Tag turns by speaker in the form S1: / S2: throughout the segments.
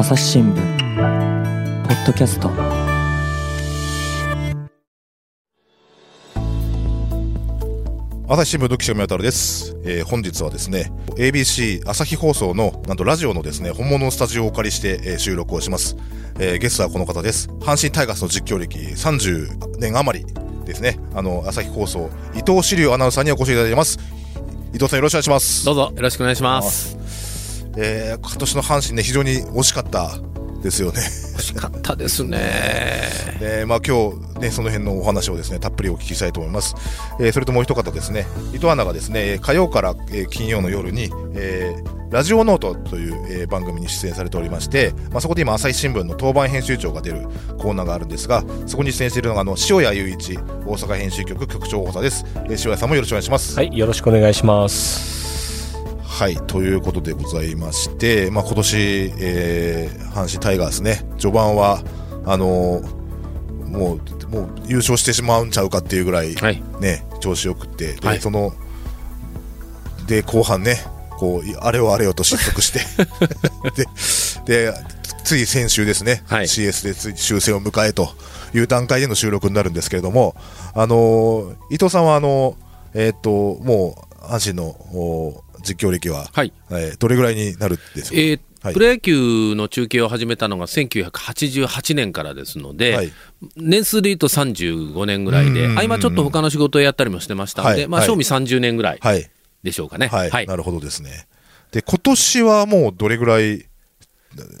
S1: 朝日新聞ポッドキャスト。
S2: 朝日新聞の記者宮太郎です、えー本日はですね ABC 朝日放送のなんとラジオのですね本物のスタジオをお借りして、えー収録をします、えーゲストはこの方です。阪神タイガースの実況歴30年余りですね。あの朝日放送伊藤志龍アナウンサーにお越しいただいてます。伊藤さんよろしくお願いします。
S3: どうぞよろしくお願いします。
S2: えー今年の阪神ね非常に惜しかったですよね
S3: 惜しかったですね。
S2: でまあ今日ねその辺のお話をですねたっぷりお聞きしたいと思います、えーそれともう一方ですね伊藤アナがですね火曜から、えー金曜の夜に、えーラジオノートという、えー番組に出演されておりまして、まあ、そこで今朝日新聞の当番編集長が出るコーナーがあるんですがそこに出演しているのがあの塩谷雄一大阪編集局局長補佐です、えー塩谷さんもよろしくお願いします
S4: はい、よろしくお願いします。
S2: はい、ということでございまして、まあ、今年、えー阪神タイガースね、序盤は、あのーもう、もう優勝してしまうんちゃうかっていうぐらい、
S3: はい。
S2: ね、調子よくって、で、
S3: はい
S2: その、で、後半ね、こう、いあれよあれよと失速して、で、で、つい先週ですね、
S3: はい
S2: CS でつい終戦を迎えという段階での収録になるんですけれども、あのー伊藤さんは、あのーえーっと、もう、阪神のお実況歴は、
S3: はい。
S2: えーどれぐらいになるでしょうか、
S3: えー
S2: はい。
S3: プロ野球の中継を始めたのが1988年からですので、
S2: はい。
S3: 年数で言うと35年ぐらいで、
S2: うん。うんうん
S3: 合間ちょっと他の仕事をやったりもしてましたので、まあ、
S2: はい。はい
S3: 賞味30年ぐらい、でしょうかね。
S2: はい、なるほどですね。で、今年はもうどれぐらい、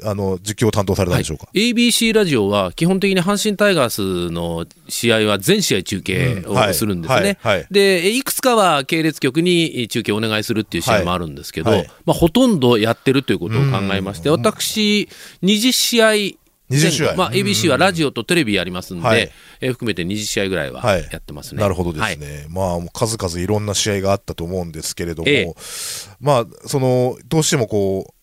S2: あの、実況を担当されたんでしょうか？
S3: はい。ABC ラジオは基本的に阪神タイガースの試合は全試合中継をするんですね。
S2: はい。はい。
S3: で、いくつかは系列局に中継をお願いするっていう試合もあるんですけど、
S2: はい。はい
S3: まあ、ほとんどやってるということを考えまして、
S2: うん。
S3: 私、20試合前
S2: 20試合。
S3: 後、まあ、ABC はラジオとテレビやりますんで、
S2: はい。
S3: えー含めて20試合ぐらいは
S2: はい。
S3: やってますね。
S2: なるほどです
S3: はい。
S2: ね。まあ、数々いろんな試合があったと思うんですけれども、
S3: ええ。
S2: まあ、その、どうしてもこう、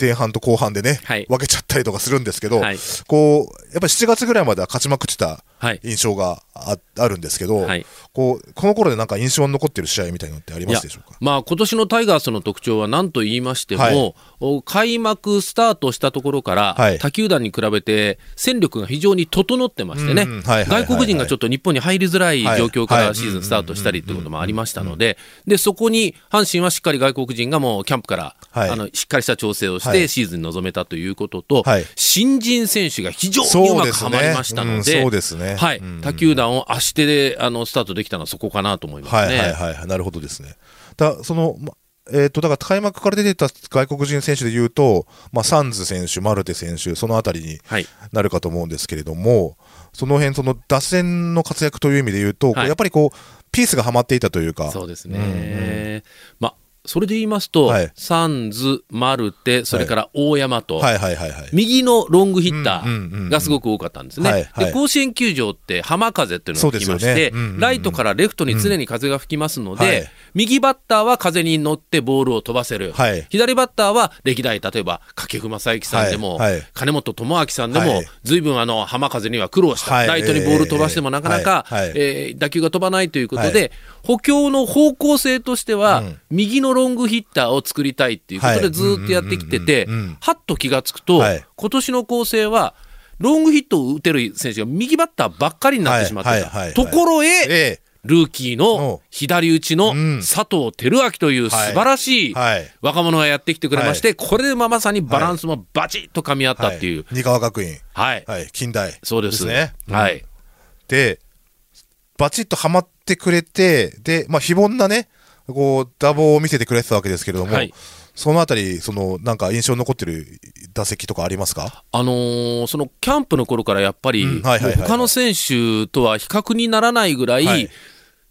S2: 前半と後半でね、
S3: はい。
S2: 分けちゃったりとかするんですけど、
S3: はい。
S2: こう、やっぱり7月ぐらいまでは勝ちまくってた
S3: はい
S2: 印象がああるんですけど、
S3: はい。
S2: こう、この頃でなんか印象に残ってる試合みたいなのってありますでしょうか？
S3: まあ今年のタイガースの特徴は何と言いましても、
S2: はい。
S3: お開幕スタートしたところから、
S2: はい。
S3: 他球団に比べて戦力が非常に整ってましてね、外国人がちょっと日本に入りづらい状況からシーズンスタートしたりということもありましたので、でそこに阪神はしっかり外国人がもうキャンプから、
S2: はい。
S3: あのしっかりした調整をし
S2: はい。
S3: てシーズンに臨めたということと、
S2: はい。
S3: 新人選手が非常にうまくはまりましたので、
S2: うんそうですね。
S3: はい。
S2: うん。
S3: 他球団を足手であのスタートできたのはそこかなと思いますね。
S2: はいはいはいはい、なるほどですね。だその、まえっ、と、だから開幕から出てた外国人選手で言うと、まあ、サンズ選手、マルテ選手、そのあたりに
S3: はい。
S2: なるかと思うんですけれども、その辺、その打線の活躍という意味で言うと、
S3: はい。
S2: やっぱりこう、ピースがはまっていたというか、
S3: そうですね。まあ、それで言いますと、
S2: はい。
S3: サンズ、マルテ、それから大山と、
S2: はいはいはいはい。
S3: 右のロングヒッターがすごく多かったんですね。
S2: はいはい。
S3: で甲子園球場って浜風っていうのが吹きまして、
S2: ね。うんうんうん。
S3: ライトからレフトに常に風が吹きますので、
S2: はい。
S3: 右バッターは風に乗ってボールを飛ばせる、
S2: はい。
S3: 左バッターは歴代、例えば掛布正幸さんでも、金本智明さんでも、
S2: はい。
S3: ずいぶんあの浜風には苦労した、
S2: はい。
S3: ライトにボール飛ばしてもなかなか、
S2: えー
S3: 打球が飛ばないということで、
S2: は
S3: 補強の方向性としては、
S2: うん。
S3: 右のロングヒッターを作りたいっていうこと
S2: はい。
S3: でずーっとやってきててはっと気がつくと、
S2: はい。
S3: 今年の構成は、ロングヒットを打てる選手が右バッターばっかりになってしまってた。ところへ、
S2: ええ。
S3: ルーキーの左打ちの
S2: うん。
S3: 佐藤輝明という素晴らしい
S2: はい。
S3: 若者がやってきてくれまして、これでまさにバランスもバチッと噛み合ったっていう。
S2: はい。二川学院、
S3: はい。
S2: はい、近代。
S3: そうです。
S2: ね。
S3: はい。
S2: で、バチッとはまってくれて、で、まあ、非凡なね、こう、打棒を見せてくれてたわけですけれども、
S3: はい。
S2: そのあたり、その、なんか印象に残ってる打席とかありますか？
S3: あのーそのキャンプの頃からやっぱり、他の選手とは比較にならないぐらい、
S2: はい。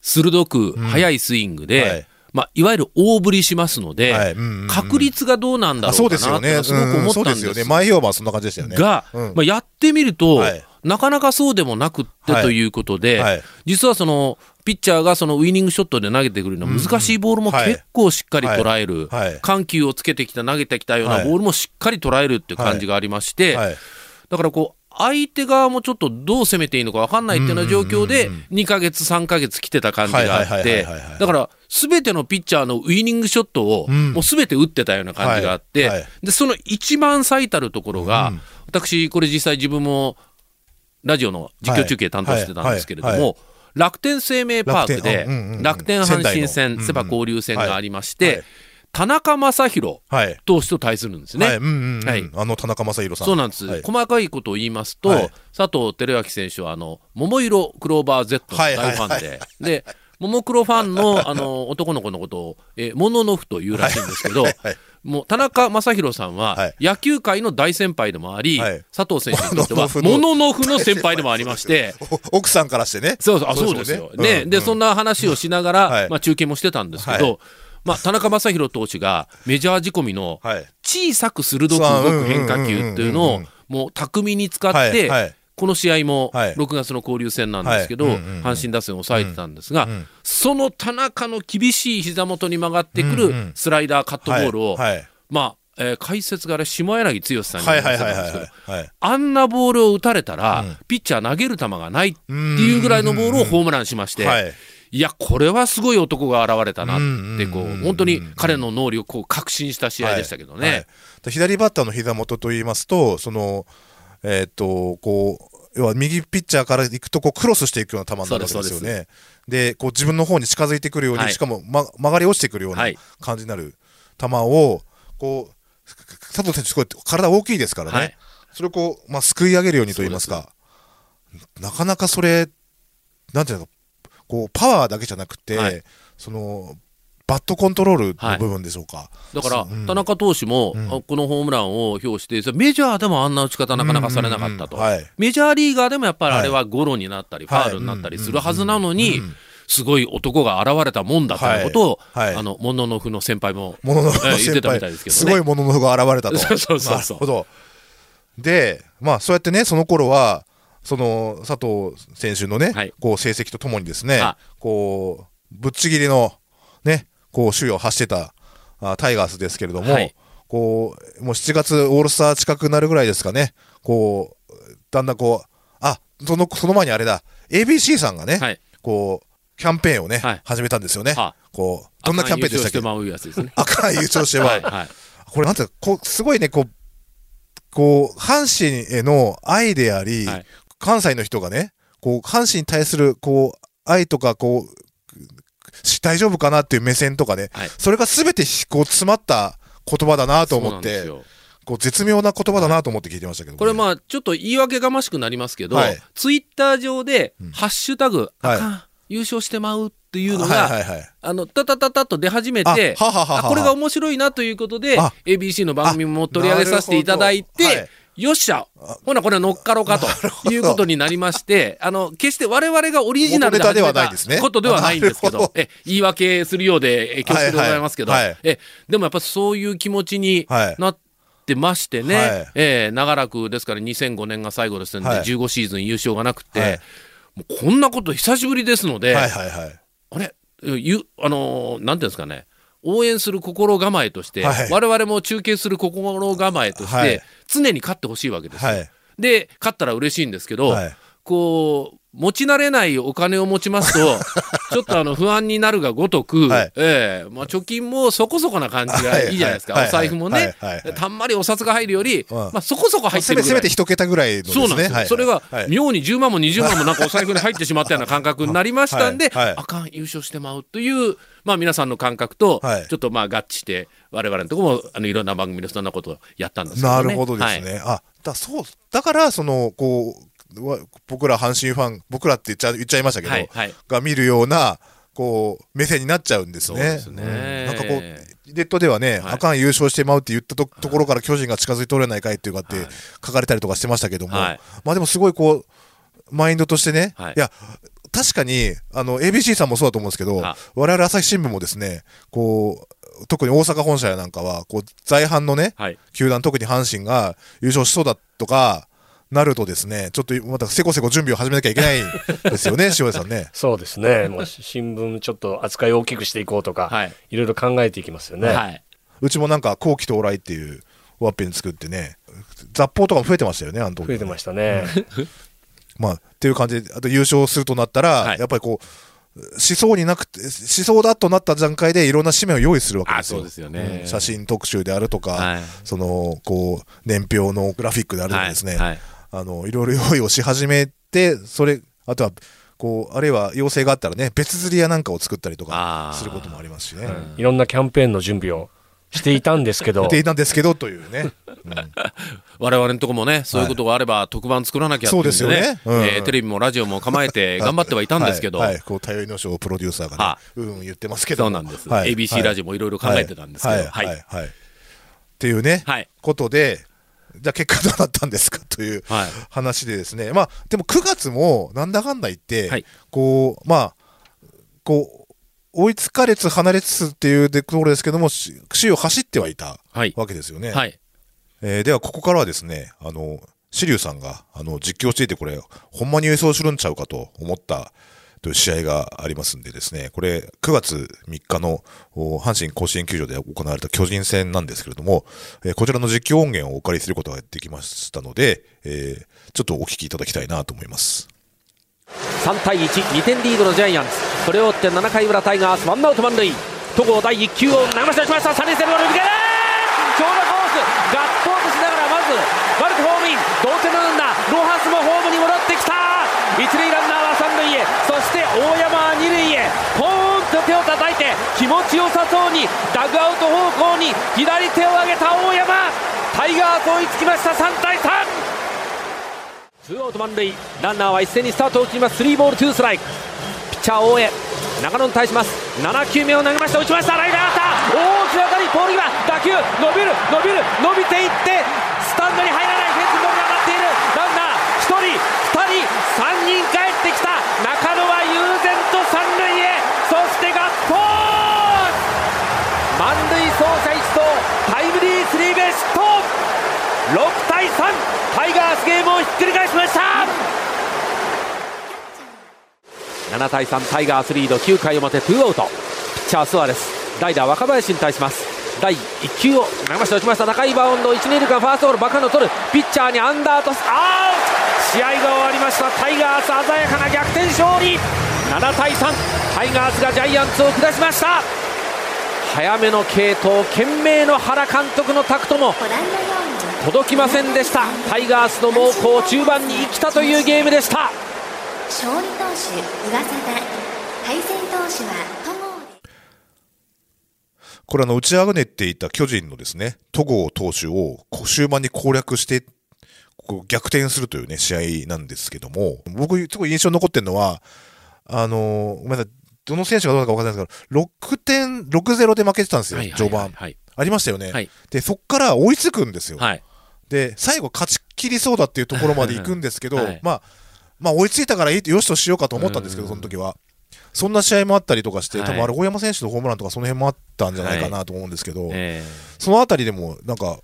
S3: 鋭く速いスイングで、
S2: はい。
S3: いまあ、いわゆる大振りしますので、
S2: はい。うんうんうん。
S3: 確率がどうなんだ
S2: あ
S3: ろ
S2: そううですよね。
S3: かなってすごく思ったんです
S2: よね。前評判はそんな感じでしたよね。
S3: が、
S2: うん。
S3: まあ、やってみると、
S2: はい。
S3: なかなかそうでもなくって
S2: はい。
S3: ということで、
S2: はい。
S3: 実はそのピッチャーがそのウイニングショットで投げてくるような難しいボールも
S2: はい。
S3: 結構しっかり捉える、緩急をつけてきた投げてきたような
S2: はい。
S3: ボールもしっかり捉えるっていう感じがありまして、
S2: はい。
S3: だからこう相手側もちょっとどう攻めていいのか分かんないっていうような状況で2ヶ月3ヶ月来てた感じがあってだからすべてのピッチャーのウイニングショットを、
S2: うん。
S3: もうすべて打ってたような感じがあって、で、その一番最たるところが、
S2: うん。
S3: 私、これ実際自分もラジオの実況中継担当してたんですけれども、楽天生命パークで
S2: 楽天
S3: 阪神
S2: 仙
S3: 戦、セ・パ交流戦がありまして、田中将大
S2: はい。
S3: 投手と対するんですね。
S2: はい、あの田中将大さん。
S3: そうなんです、
S2: はい。
S3: 細かいことを言いますと、
S2: はい。
S3: 佐藤輝明選手はあの桃色クローバー Z の大ファンで、で、ももクロファンのあの男の子のことを、えモノノフというらしいんですけど、
S2: はいはい
S3: もう田中将大さん
S2: は
S3: はい。野球界の大先輩でもあり、
S2: はい。
S3: 佐藤選手にとっては
S2: モノノフの
S3: モノノフの先輩でもありまして、
S2: お 奥さんからしてね。
S3: そうそうあそうですよ。ね、で、そん
S2: な、
S3: な話をしながら、
S2: はい。
S3: まあ、中継もしてたんですけど、
S2: は
S3: まあ、田中将大投手がメジャー仕込みの
S2: はい。
S3: 小さく鋭く動く変化球っていうのを
S2: うんうんうんうん
S3: もう巧みに使って、この試合も
S2: はい。
S3: 6月の交流戦なんですけど、阪神打線を抑えてたんですが、その田中の厳しい膝元に曲がってくるスライダー、カットボールを、まあ、えー解説があれ、下柳剛さんに
S2: はい
S3: 言わ
S2: はいはいはい
S3: せたんですけど。あんなボールを打たれたら、
S2: うん。
S3: ピッチャー投げる球がないっていうぐらいのボールをホームランしまして、
S2: はい。
S3: いや、これはすごい男が現れたなって、こ
S2: う
S3: 本当に彼の能力を確信した試合でしたけどね。
S2: 左バッターの膝元と言いますと、その、えーっと、こう、要は右ピッチャーから行くとこうクロスしていくような球になるわけですよね。でこう自分の方に近づいてくるように、
S3: はい。
S2: しかも、ま、曲がり落ちてくるような
S3: はい。
S2: 感じになる球を、こう、佐藤選手すごい体大きいですからね。
S3: はい。
S2: それをこう、まあ、すくい上げるようにと言いますか、なかなかそれ、なんていうのこう、パワーだけじゃなくて、
S3: はい。
S2: その、バットコントロールの部分でしょうか。
S3: だから、
S2: うん。
S3: 田中投手も、
S2: うん。
S3: あこのホームランを表して、メジャーでもあんな打ち方なかなかされなかったと、
S2: うん。うん。うんはい。
S3: メジャーリーガーでもやっぱりあれはゴロになったり、
S2: はい。
S3: ファールになったりするはずなのに、すごい男が現れたもんだということを、
S2: はい。はい
S3: あの、モノノフの先輩も、
S2: もののふ
S3: えー言ってたみ
S2: の先輩
S3: たいですけどね。
S2: すごいもののふが現れたと。
S3: そうそうそうそう。
S2: なるほど。で、まあ、そうやってね、その頃は、その佐藤選手のね、
S3: はい。
S2: こう成績とともにですね
S3: あ、
S2: こうぶっちぎりのね、こう首位を走ってたあタイガースですけれども、
S3: はい。
S2: こうもう7月オールスター近くなるぐらいですかね、こうだんだんこう、あそのその前にあれだ、ABC さんがね、
S3: はい。
S2: こうキャンペーンをね、
S3: はい。
S2: 始めたんですよね。
S3: は
S2: こうどんなキャンペーンでしたっけ？
S3: 優勝してまうやつですね。
S2: 赤い優勝しては、
S3: はい、はい。
S2: これなんてこう、すごいね、こう、こう、阪神への愛であり、
S3: はい。
S2: 関西の人がね、こう、阪神に対する、こう、愛とか、こう、し大丈夫かなっていう目線とかね、
S3: はい。
S2: それが全てこう詰まった言葉だなと思ってこう絶妙な言葉だなと思って聞いてましたけど、ね、
S3: これまあちょっと言い訳がましくなりますけど、
S2: はい。
S3: ツイッター上で、
S2: うん
S3: ハッシュタグ、
S2: はい。
S3: あかん優勝してまうっていうのが、
S2: はいはいはい。
S3: あの、タタタタと出始めて、これが面白いなということで
S2: あ、
S3: ABC の番組も取り上げさせていただいて、よっしゃ。ほな、これは乗っかろうかということになりまして、あの、決して我々がオリジナルで始め
S2: ないですね。
S3: たことではないんですけどえ、言い訳するようで、え恐縮でございますけど、
S2: はい。はい
S3: え、でもやっぱそういう気持ちに
S2: はい。
S3: なってましてね、
S2: はい。
S3: えー長らくですから2005年が最後ですので、
S2: はい。
S3: 15シーズン優勝がなくて、
S2: はい。
S3: もうこんなこと久しぶりですので、
S2: はいはいはい。
S3: あれゆあのーなんていうんですかね応援する心構えとして、
S2: はい。
S3: 我々も中継する心構えとして、
S2: はい。
S3: 常に勝ってほしいわけですよ。
S2: はい。
S3: で勝ったら嬉しいんですけど、
S2: はい。
S3: こう持ち慣れないお金を持ちますと ちょっとあの不安になるがごとく、
S2: はい。
S3: ええまあ、貯金もそこそこな感じがいい。じゃないですか、
S2: はいはい。
S3: お財布もね、たんまりお札が入るより、
S2: うん。
S3: まあ、そこそこ入って
S2: せ
S3: る。
S2: せめて一桁ぐらいね。
S3: そうなんですよ、
S2: はい
S3: それが
S2: はい。
S3: 妙に10万も20万もなんかお財布に入ってしまったような感覚になりましたんで、あかん、優勝してまうという、まあ、皆さんの感覚と
S2: はい。
S3: ちょっとまあ合致して、我々のところもあのいろんな番組でそんなことをやったんですけどね。
S2: なるほどですね。あ、だそう、だから、その、こう、わ僕ら阪神ファン、僕らって言っちゃ言っちゃいましたけど、
S3: はいはい。
S2: が見るような、こう、目線になっちゃうんですね。
S3: そうですね。
S2: うんなんかこう、ネットではね、
S3: はい。
S2: あかん優勝してまうって言ったとところから巨人が近づいておれないかいっていうかって
S3: はい。
S2: 書かれたりとかしてましたけども、
S3: はい。
S2: まあでもすごいこう、マインドとしてね、
S3: はい。
S2: いや、確かに、あの、ABC さんもそうだと思うんですけど
S3: あ、
S2: 我々朝日新聞もですね、こう、特に大阪本社やなんかは、こう、在阪のね、
S3: はい。
S2: 球団、特に阪神が優勝しそうだとか、なるとですね、ちょっとまたせこせこ準備を始めなきゃいけないんですよね、塩谷さんね。
S4: そうですね。もう新聞ちょっと扱いを大きくしていこうとか、
S3: はい
S4: い、ろいろ考えていきますよね。
S3: はい、
S2: うちもなんか、後期到来っていうワッペン作ってね、雑報とかも増えてましたよね、あの時、
S4: 増えてましたね。
S2: まあ、っていう感じで、あと優勝するとなったら、
S3: はい
S2: やっぱりこう、しそうになくて、しそうだとなった段階でいろんな紙面を用意するわけですよ。
S3: あそうですよね
S2: うん写真特集であるとか、
S3: はい
S2: その、こう、年表のグラフィックであるとかですね、
S3: はいはい
S2: あの、いろいろ用意をし始めて、それ、あとは、こう、あるいは要請があったらね、別釣り屋なんかを作ったりとかすることもありますしね。
S4: いろんなキャンペーンの準備をしていたんですけど。
S2: でいたんですけど、というね。
S3: 我々のとこもね、そういうことがあれば特番作らなきゃっていうんで
S2: そうですよね。うん。
S3: えーテレビもラジオも構えて頑張ってはいたんですけど、
S2: はい、はい。こう、頼りの賞プロデューサーが
S3: は
S2: ね、うん、言ってますけども。
S3: そうなんです、
S2: はい。
S3: ABC ラジオもいろいろ考えてたんですけど、
S2: は、
S3: はい。い。
S2: はい、はい。っていうね、
S3: はい。
S2: ことで、じゃあ結果どうなったんですかという
S3: はい。
S2: 話でですね、まあ、でも9月もなんだかんだ言って、
S3: はい。
S2: こう、まあ、こう、追いつかれつ離れつつっていうところですけども、し首位を走ってはいた
S3: はい。
S2: わけですよね。
S3: はい。
S2: えーでは、ここからはですね、あの、シリュウさんが、あの、実況していて、これ、ほんまに優勝するんちゃうかと思ったという試合がありますんでですね、これ、9月3日の阪神甲子園球場で行われた巨人戦なんですけれども、えーこちらの実況音源をお借りすることができましたので、えーちょっとお聞きいただきたいなと思います。
S5: 3対12点リードのジャイアンツ。これを追って7回裏タイガースワンアウト満塁。戸郷第1球を投げましました。3塁線ボール抜ける長打コース。ガッツポーズしながらまずマルテホームイン。同点のランナーロハスもホーム一塁ランナーは三塁へ。そして大山は二塁へ。ポーンと手を叩いて気持ちよさそうにダグアウト方向に左手を上げた大山。タイガース追いつきました。3対3ツーアウト満塁。ランナーは一斉にスタートを切ります。スリーボールツーストライク。ピッチャー大江。中野に対します。7球目を投げました。打ちました。ライナー当たった大きな当たり。ポール際。打球。伸びる。伸びる。伸びていってスタンドに入らない。フェンス1人2人3人帰ってきた。中野は悠然と三塁へ。そしてガッツポーズ。満塁走者一掃。タイムリースリーベース。ヒット6対3タイガースゲームをひっくり返しました。7対3タイガースリード。9回表ツーアウト。ピッチャースアレス。代打若林に対します。第1球を投げました。打ちました。高いバウンド1、2塁間。ファーストゴールバカの取る。ピッチャーにアンダートス。アウト試合が終わりました。タイガース鮮やかな逆転勝利。7対3タイガースがジャイアンツを下しました。早めの継投懸命の原監督のタクトも届きませんでした。タイガースの猛攻中盤に生きたというゲームでした。
S6: 勝利投手上貞対戦投手は
S2: これあの、打ち上げていた巨人のですね、戸郷投手を終盤に攻略して、こう逆転するというね、試合なんですけども、僕、すごい印象に残ってるのは、あのーごめんなさい、どの選手がどうだかわかんないですけど、6点、6-0で負けてたんですよ、
S3: はいはい
S2: 序盤。
S3: はい
S2: ありましたよね。
S3: はい
S2: で、そっから追いつくんですよ。
S3: はい
S2: で、最後勝ち切りそうだっていうところまで行くんですけど、
S3: はい
S2: まあ、まあ追いついたからいいよしとしようかと思ったんですけど、その時は。そんな試合もあったりとかして、
S3: はい
S2: 多分あれ、大山選手のホームランとかその辺もあったんじゃないかなと思うんですけど、
S3: え
S2: そのあたりでも、なんか、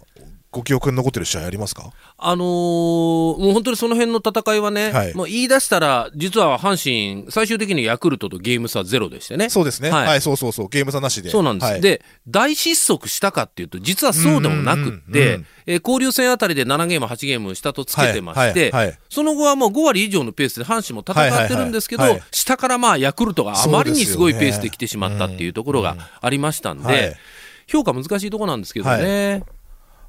S2: ご記憶に残ってる試合ありますか？
S3: あのーもう本当にその辺の戦いはね、
S2: はい。
S3: もう言い出したら、実は阪神、最終的にヤクルトとゲーム差ゼロでしてね。
S2: そうですね。
S3: は
S2: はいい、そうそうそう。ゲーム差なしで。
S3: そうなんです、
S2: はい、
S3: で大失速したかっていうと実はそうでもなくって、えー交流戦あたりで7ゲーム8ゲーム下とつけてまして、その後はもう5割以上のペースで阪神も戦ってるんですけど、下からまあヤクルトがあまりにすごいペースで来てしまったっていうところがありましたんで、
S2: はい。
S3: 評価難しいところなんですけどね。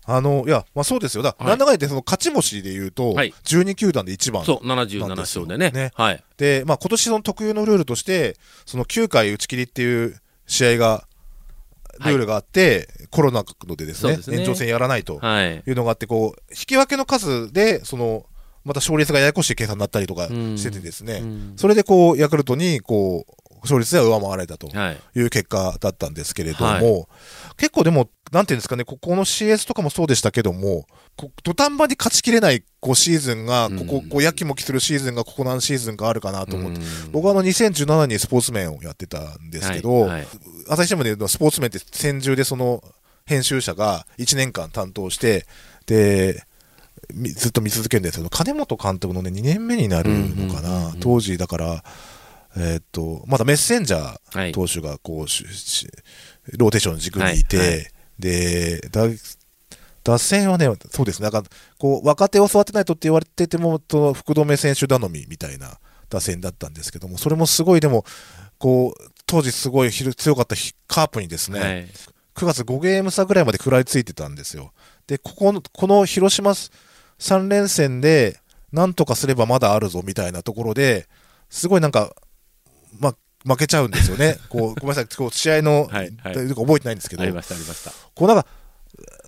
S2: あの、いや、まあそうですよ。だ、
S3: はい。
S2: なんだかんだその勝ち星で言うと、
S3: はい。
S2: 12球団で一番。
S3: そう77勝でね。
S2: ね。
S3: はい。
S2: で、まあ今年その特有のルールとして、その9回打ち切りっていう試合が、ルールがあって、コロナのでですね
S3: すね。
S2: 延長戦やらないと
S3: はい。
S2: いうのがあって、こう、引き分けの数で、その、また勝率がややこしい計算になったりとか
S3: うん。
S2: しててですね、
S3: うん。
S2: それでこう、ヤクルトに、こう、勝率では上回られたと
S3: はい。
S2: いう結果だったんですけれども、
S3: はい
S2: 結構でも、なんていうんですかね、ここの CS とかもそうでしたけども、こ土壇場に勝ちきれないこうシーズンが、ここ、
S3: うん。
S2: こうやきもきするシーズンがここ何シーズンかあるかなと思って、
S3: うん。
S2: 僕はあの2017年にスポーツ面をやってたんですけど、
S3: はい。はい
S2: 朝日新聞で言うとスポーツ面って戦中でその編集者が1年間担当して、で、みずっと見続けるんですけど、金本監督のね、2年目になるのかな、当時だから、えーっと、まだメッセンジャ
S3: はい。
S2: ー投手がこう、ししローテーションの軸にいて、
S3: はいはい。
S2: で、だ打線はね、そうですね、なんか、こう、若手を育てないとって言われてても、その福留選手頼みみたいな打線だったんですけども、それもすごいでも、こう、当時すごい強かったヒカープにですね、
S3: はい。
S2: 9月5ゲーム差ぐらいまで食らいついてたんですよ。で、ここの、この広島3連戦で、なんとかすればまだあるぞみたいなところで、すごいなんか、ま、負けちゃうんですよね。こう、ごめんなさい、こう試合の、
S3: はいはい。
S2: 覚えてないんですけど。
S3: あり、ましたありました。
S2: こうなんか、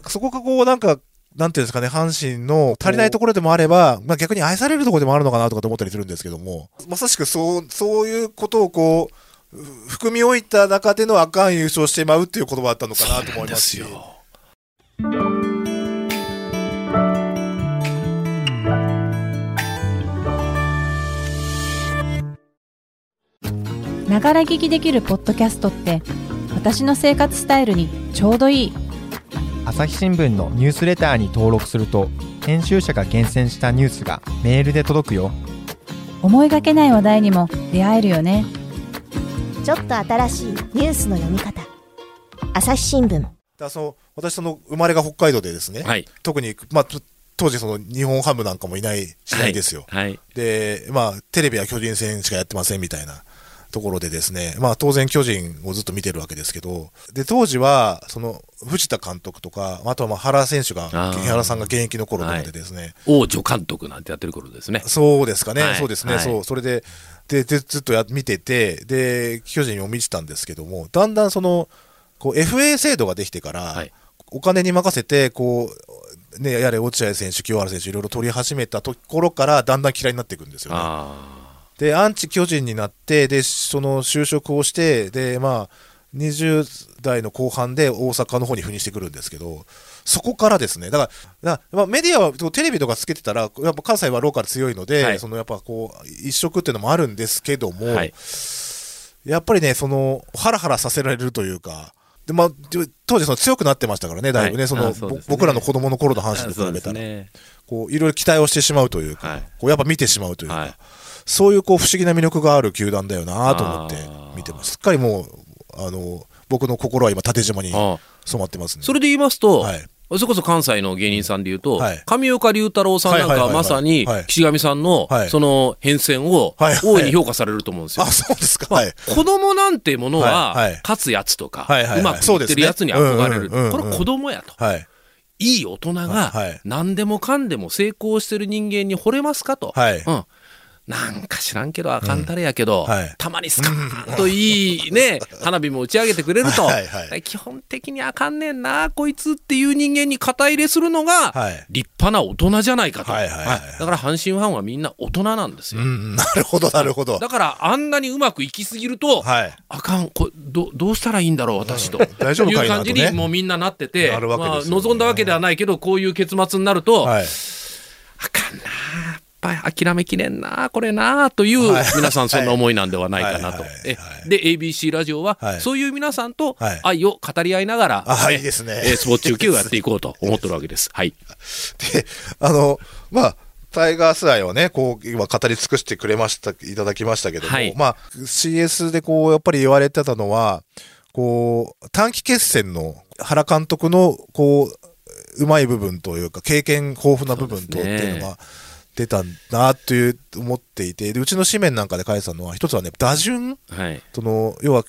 S2: そこがこうなんか、なんていうんですかね、阪神の足りないところでもあれば、まあ、逆に愛されるところでもあるのかなとかと思ったりするんですけども、まさしくそう、そういうことをこう、ふ含み置いた中でのあかん優勝してまうっていう言葉だったのかなと思いますし。
S7: ながら聞きできるポッドキャストって私の生活スタイルにちょうどいい。
S8: 朝日新聞のニュースレターに登録すると編集者が厳選したニュースがメールで届くよ。
S7: 思いがけない話題にも出会えるよね。
S6: ちょっと新しいニュースの読み方。朝日新聞。
S2: だその私その生まれが北海道でですね、
S3: はい。
S2: 特に、まあ、と当時その日本ハムなんかもいない時代ですよ。
S3: はい。
S2: で、まあ、テレビは巨人戦しかやってませんみたいなところでですね、まあ当然巨人をずっと見てるわけですけど、で、当時は、その、藤田監督とか、あとはまあ原選手が、原さんが現役の頃とかでですね、
S3: 王女監督なんてやってる頃ですね。
S2: そうですかね、
S3: はい。
S2: そうですね、
S3: はい。
S2: そう、それで、で、でずっとや見てて、で、巨人を見てたんですけども、だんだんその、こう、FA 制度ができてから、
S3: はい。
S2: お金に任せて、こう、ね、やれ落合選手、清原選手、いろいろ取り始めたところから、だんだん嫌いになっていくんですよね。
S3: あ
S2: で、アンチ巨人になって、で、その就職をして、で、まあ、20代の後半で大阪の方に赴任してくるんですけど、そこからですね、だから、だまあ、メディアはテレビとかつけてたら、やっぱ関西はローカル強いので、
S3: はい。
S2: そのやっぱこう、一色っていうのもあるんですけども、
S3: あはい。
S2: やっぱりね、その、ハラハラさせられるというか、でまあ、で当時その強くなってましたからね、だいぶね、
S3: はい。
S2: その僕らの子供の頃の阪神と比べたら、こういろいろ期待をしてしまうというか、
S3: はい。
S2: こうやっぱ見てしまうというか、
S3: はい
S2: そういうこう不思議な魅力がある球団だよなと思って見てます。すっかりもう、あの、僕の心は今縦島に
S3: あ
S2: 染まってますね。
S3: それで言いますと、
S2: はい
S3: それこそ関西の芸人さんで言うと、
S2: はい
S3: 上岡龍太郎さんなんか
S2: はいはいはいはい
S3: はまさに
S2: はい
S3: 岸上さんの
S2: はい
S3: その変遷を
S2: はいはい
S3: 大いに評価されると思うんですよ
S2: あ、。そうですか。はい。
S3: 子供なんてものは
S2: はいはい
S3: 勝つやつとか、
S2: はいはいはいう
S3: まくいってるやつに憧れる。
S2: そうですねうんうんうんうん
S3: これ子供やと。
S2: はい。
S3: いい大人が
S2: はい
S3: 何でもかんでも成功してる人間に惚れますかと。
S2: はい
S3: うんなんか知らんけどあかんたれやけど、
S2: うん。はい。
S3: たまにスカーンといいね、花火も打ち上げてくれると、
S2: はいはい
S3: 基本的にあかんねんなこいつっていう人間に肩入れするのが
S2: はい。
S3: 立派な大人じゃないかと、
S2: はいはいはい
S3: はい。だから阪神ファンはみんな大人なんですよ、
S2: うんうん、なるほど、なるほど。
S3: だからあんなにうまくいきすぎると、
S2: はい。
S3: あかんこどどうしたらいいんだろう私と、
S2: 大丈夫かい
S3: う感じにもうみんななっててまあ、望んだわけではないけどこういう結末になると、
S2: はい。
S3: あかんなぱり諦めきれんなこれなという
S2: はい。
S3: 皆さんそんな思いなんではないかなと。で ABC ラジオは
S2: はい。
S3: そういう皆さんと
S2: はい。
S3: 愛を語り合いながら、
S2: あ、
S3: え
S2: いいですね。
S3: えースポーツ中継をやっていこうと思ってるわけです。はい。
S2: で、あの、まあ、タイガース愛をね、こう、今語り尽くしてくれました、いただきましたけども、
S3: はい。
S2: まあ、CS でこう、やっぱり言われてたのは、こう、短期決戦の原監督の、こう、うまい部分というか、経験豊富な部分とっていうのが出たなという、思っていて、で、うちの紙面なんかで書いてたのは、一つはね、打順
S3: はい。
S2: その、要は、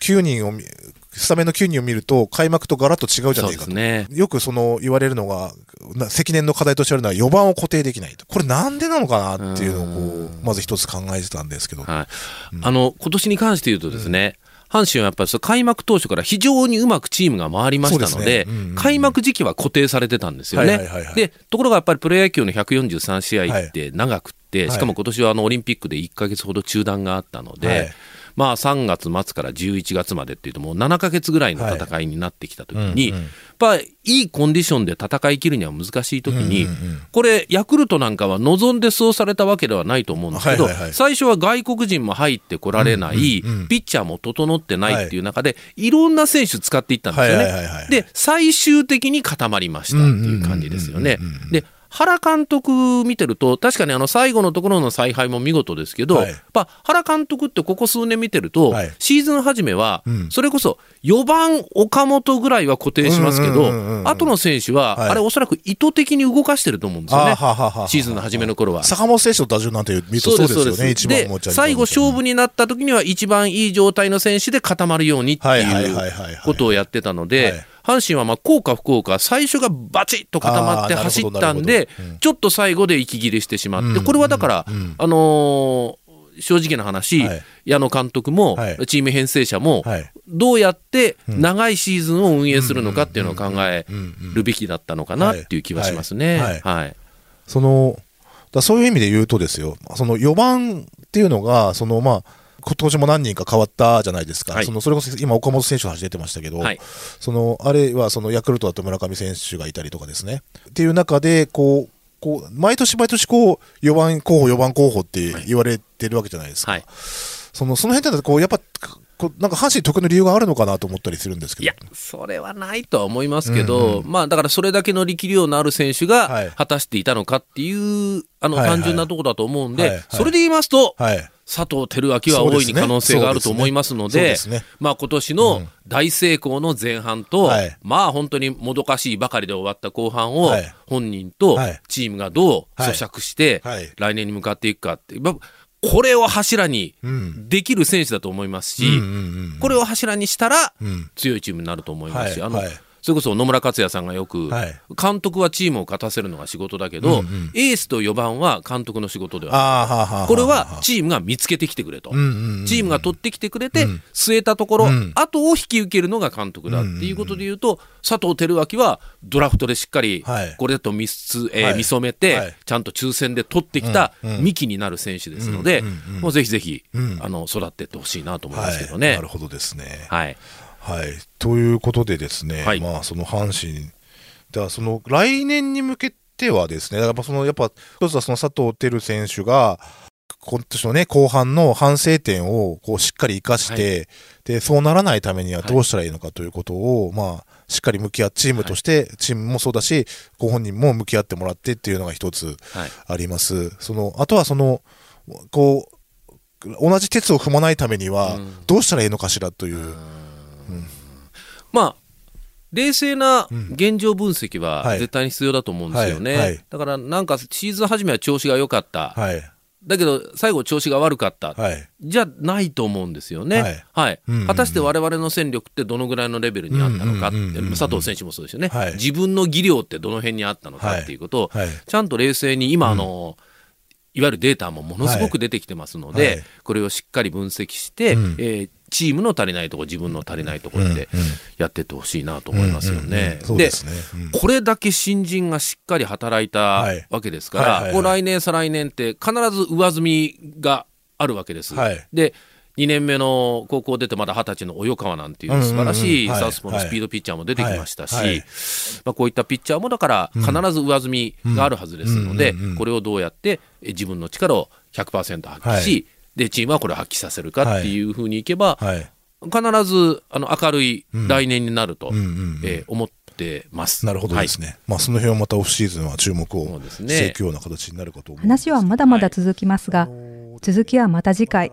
S2: 9人を見、スタメンの9人を見ると、開幕とガラッと違うじゃないかと。
S3: ですね。
S2: よくその言われるのが、な積年の課題としてあるのは4番を固定できないと。これなんでなのかなっていうのをこう、まず一つ考えてたんですけど。
S3: はい。あの、今年に関して言うとですね、阪神はやっぱり開幕当初から非常にうまくチームが回りましたので
S2: ですね。うんうんうん。
S3: 開幕時期は固定されてたんですよね。
S2: はいはいはいはい。
S3: でところがやっぱりプロ野球の143試合って長くって、
S2: はい。
S3: しかも今年はあのオリンピックで1か月ほど中断があったので、
S2: はい
S3: まあ3月末から11月までっていうともう7か月ぐらいの戦いになってきた時に、いいコンディションで戦い切るには難しい時に、
S2: うんうんうん
S3: これヤクルトなんかは望んでそうされたわけではないと思うんですけど、
S2: はいはいはい。
S3: 最初は外国人も入ってこられない、
S2: うんうんうん
S3: ピッチャーも整ってないっていう中で、い、ろんな選手使っていったんですよね。
S2: はいはいはいはい
S3: で最終的に固まりましたっていう感じですよね。で原監督見てると確かにあの最後のところの采配も見事ですけど、
S2: はい。
S3: やっぱ原監督ってここ数年見てると、
S2: はい。
S3: シーズン初めは
S2: うん。
S3: それこそ4番岡本ぐらいは固定しますけど、
S2: うんうんうんうん
S3: 後の選手は、
S2: はい。
S3: あれおそらく意図的に動かしてると思うんですよね。
S2: はははは
S3: シーズンの初めの頃は。
S2: 坂本選手の打順なんて見るとそうですよね、
S3: 最後勝負になった時には一番いい状態の選手で固まるようにって
S2: はいう
S3: ことをやってたので、
S2: はい
S3: 阪神はまあ効果不効果最初がバチッと固まって走ったんでちょっと最後で息切れしてしまって
S2: うん。
S3: これはだから、
S2: うん。
S3: あのー正直な話、
S2: はい。
S3: 矢野監督も、
S2: はい。
S3: チーム編成者も、
S2: はい。
S3: どうやって長いシーズンを運営するのかっていうのを考えるべきだったのかなっていう気はしますね。
S2: はい。
S3: はい。
S2: そのだそういう意味で言うとですよ、その4番っていうのが、そのまあ、今年も何人か変わったじゃないですか、
S3: はい。
S2: そのそれこそ今、岡本選手の話出てましたけど、
S3: はい。
S2: そのあれはそのヤクルトだと村上選手がいたりとかですね。っていう中でこうこう毎年毎年こう4番候補、4番候補って言われてるわけじゃないですか。
S3: はい。
S2: そのその辺だとこうやっぱこうなんか阪神特有の理由があるのかなと思ったりするんですけど。
S3: いや、それはないとは思いますけど、まあだからそれだけの力量のある選手が
S2: はい。
S3: 果たしていたのかっていう、あの
S2: はいはい。
S3: 単純なところだと思うんで、
S2: はいはい。
S3: それで言いますと、
S2: はい
S3: 佐藤輝明は大いに可能性があると思いますのでまあ今年の大成功の前半と、
S2: はい。
S3: まあ本当にもどかしいばかりで終わった後半を
S2: はい。
S3: 本人と
S2: はい。
S3: チームがどう
S2: はい。
S3: 咀嚼して
S2: はい。
S3: 来年に向かっていくかって、まあこれを柱に
S2: うん。
S3: できる選手だと思いますし、
S2: うんうんうん
S3: これを柱にしたら
S2: うん。
S3: 強いチームになると思いますし、あの
S2: はいはい
S3: それこそ野村克也さんがよく、
S2: はい。
S3: 監督はチームを勝たせるのが仕事だけど、
S2: うんうん。
S3: エースと4番は監督の仕事ではない。これはチームが見つけてきてくれと、
S2: うんうんうん
S3: チームが取ってきてくれて、
S2: うん。
S3: 据えたところ、
S2: うん。
S3: 後を引き受けるのが監督だっていうことでいうと、佐藤輝明はドラフトでしっかり
S2: はい。
S3: これだと見つ、えー
S2: はい。
S3: 見初めて、
S2: はい。
S3: ちゃんと抽選で取ってきた
S2: うんうん。
S3: 幹になる選手ですので、
S2: うんうんうん
S3: もうぜひぜひ、
S2: うん
S3: あの育っていってほしいなと思いますけど
S2: はい、
S3: ね。
S2: なるほどですね。
S3: はい
S2: はい。ということでですね、
S3: はい
S2: まあ、その阪神、だその来年に向けてはですね、だからそのやっぱ、一つはその佐藤輝選手が、今年のね、後半の反省点をこうしっかり生かして、で、そうならないためにはどうしたらいいのかということを、まあ、しっかり向き合って、チームとして、チームもそうだし、ご本人も向き合ってもらってっていうのが一つ
S3: はい
S2: あります。その、あとはその、こう、同じ鉄を踏まないためには、どうしたらいいのかしらという。
S3: まあ冷静な現状分析は
S2: はい。
S3: 絶対に必要だと思うんですよね、
S2: はい。はい。
S3: だからなんかシーズン初めは調子が良かった、
S2: はい。
S3: だけど最後調子が悪かった、
S2: はい。
S3: じゃないと思うんですよね。
S2: は
S3: はい。果たして我々の戦力ってどのぐらいのレベルにあったのかって、
S2: うんうんうんうん。
S3: 佐藤選手もそうですよね、
S2: はい。
S3: 自分の技量ってどの辺にあったのかっていうことを、
S2: はい。
S3: ちゃんと冷静に今あの、いわゆるデータもものすごく出てきてますので、
S2: はい。
S3: これをしっかり分析して、
S2: うん。
S3: えーチームの足りないところ自分の足りないところって
S2: うんうん
S3: やってってほしいなと思いますよね。
S2: で
S3: これだけ新人がしっかり働いた
S2: はい。
S3: わけですから、来年再来年って必ず上積みがあるわけです。
S2: はい。
S3: で2年目の高校出てまだ二十歳の及川なんていう素晴らしいサウスポーのスピードピッチャーも出てきましたし、まあ、こういったピッチャーもだから必ず上積みがあるはずですので、これをどうやってえ自分の力を100%発揮し、
S2: はい
S3: でチームはこれを発揮させるかっていうふうにいけば、
S2: はい。
S3: 必ずあの明るい来年になると、
S2: うんうんうん
S3: えー思ってます。
S2: なるほどですね。まあ、その辺はまたオフシーズンは注目を
S3: そうですね
S2: していくような形になるかと思います。
S7: 話はまだまだ続きますが、続きはまた次回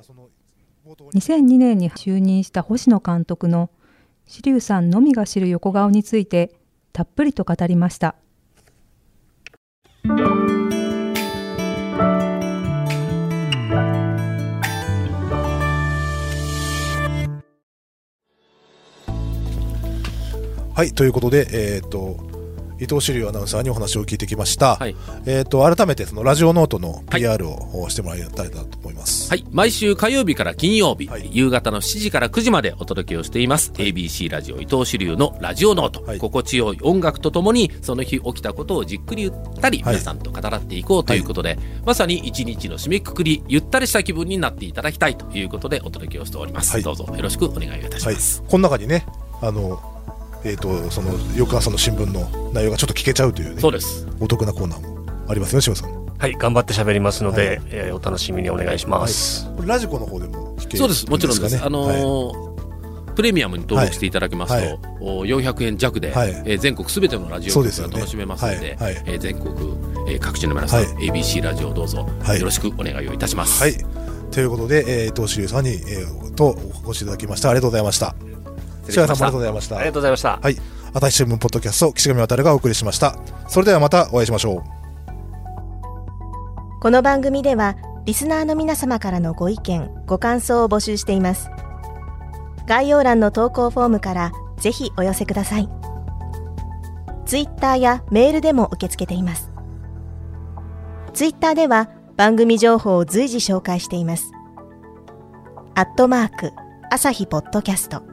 S7: 2002年に就任した星野監督の志龍さんのみが知る横顔についてたっぷりと語りました
S2: はい、ということで、えっ、と、伊藤志龍アナウンサーにお話を聞いてきました。
S3: はい
S2: えっ、と、改めてそのラジオノートの PR をしてもらいたいなと思います。
S3: はい。毎週火曜日から金曜日、
S2: はい
S3: 夕方の7時から9時までお届けをしています。ABC ラジオ伊藤志流のラジオノート。
S2: はい
S3: 心地よい音楽とともに、その日起きたことをじっくりゆったり
S2: はい
S3: 皆さんと語らっていこうということで、まさに一日の締めくくり、ゆったりした気分になっていただきたいということでお届けをしております。
S2: はい
S3: どうぞよろしくお願いいたし
S2: はい
S3: ます。。
S2: この中にね、あの、えっ、と、その、翌朝の新聞の内容がちょっと聞けちゃうというね、
S3: そうです。
S2: お得なコーナーもありますよ、志麻さん。
S4: はい、頑張って喋りますので、
S2: はい
S4: えーお楽しみにお願いします。
S2: これラジコの方でも聞ける
S3: そうです。もちろんです。あのープレミアムに登録していただきますと、
S2: はい
S3: お400円弱で、
S2: はい
S3: えー全国すべてのラジオ局が楽しめますので、
S2: はいはい
S3: えー全国、えー各地の皆さん、
S2: はい
S3: ABC ラジオをどうぞ、
S2: はい
S3: よろしくお願いをいたします。
S2: はい。ということで、えー、伊藤志龍さんに、えー、とお越しいただきました。ありがとうございました。
S3: 失礼しました
S2: 白谷さんもありがとうございました。
S4: ありがとうございました。
S2: はい。朝日新聞ポッドキャスト、岸上渉がお送りしました。それではまたお会いしましょう。
S9: この番組ではリスナーの皆様からのご意見ご感想を募集しています概要欄の投稿フォームからぜひお寄せくださいツイッターやメールでも受け付けていますツイッターでは番組情報を随時紹介していますアットマーク朝日ポッドキャスト